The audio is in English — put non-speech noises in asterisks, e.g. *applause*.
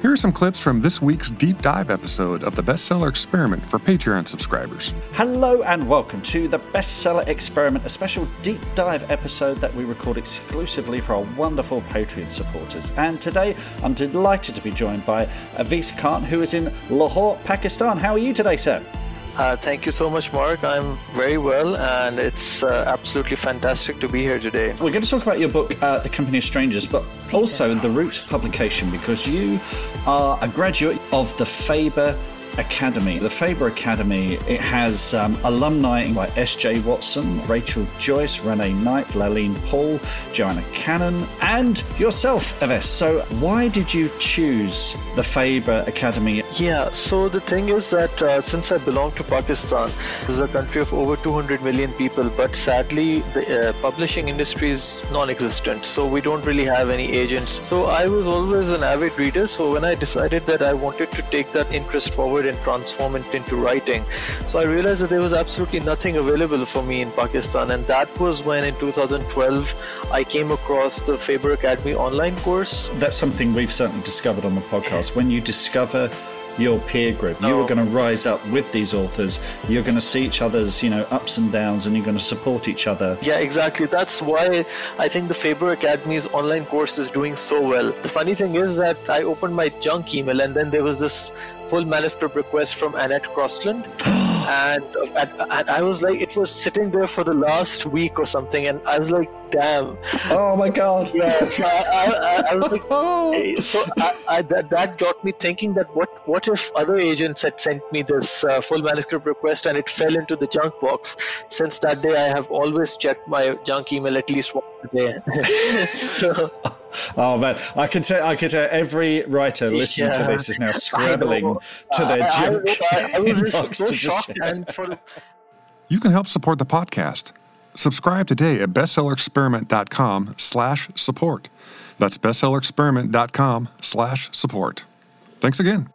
Here are some clips from this week's deep dive episode of the Bestseller Experiment for Patreon subscribers. Hello and welcome to the Bestseller Experiment, a special deep dive episode that we record exclusively for our wonderful Patreon supporters. And today I'm delighted to be joined by Awais Khan, who is in Lahore, Pakistan. How are you today, sir? Uh, thank you so much, Mark. I'm very well, and it's uh, absolutely fantastic to be here today. We're going to talk about your book, uh, The Company of Strangers, but also the Root publication, because you are a graduate of the Faber Academy. The Faber Academy, it has um, alumni like S.J. Watson, Rachel Joyce, Renee Knight, Laline Paull, Joanna Cannon, and yourself, Awais. So why did you choose the Faber Academy? Yeah, so the thing is that uh, since I belong to Pakistan, this is a country of over 200 million people, but sadly the uh, publishing industry is non-existent, so we don't really have any agents. So I was always an avid reader, so when I decided that I wanted to take that interest forward and transform it into writing. So I realized that there was absolutely nothing available for me in Pakistan, and that was when in 2012 I came across the Faber Academy online course. That's something we've certainly discovered on the podcast. When you discover your peer group. You are going to rise up with these authors. You're going to see each other's, you know, ups and downs, and you're going to support each other. Yeah, exactly. That's why I think the Faber Academy's online course is doing so well. The funny thing is that I opened my junk email, and then there was this full manuscript request from Annette Crossland. *gasps* *gasps* and, and, I was like, it was sitting there for the last week or something, and I was like, damn. Oh my god. Yeah. So I, I, I was like, *laughs* so I, that, that got me thinking that what what if other agents had sent me this uh, full manuscript request and it fell into the junk box? Since that day, I have always checked my junk email at least once a day. *laughs* so. Oh man, I can tell. I can tell every writer listening yeah. to this is now *laughs* scrabbling uh, to their junk I, I, I was inbox so shocked and for... You can help support the podcast. Subscribe today at bestsellerexperiment.com slash support. That's bestsellerexperiment.com slash support. Thanks again.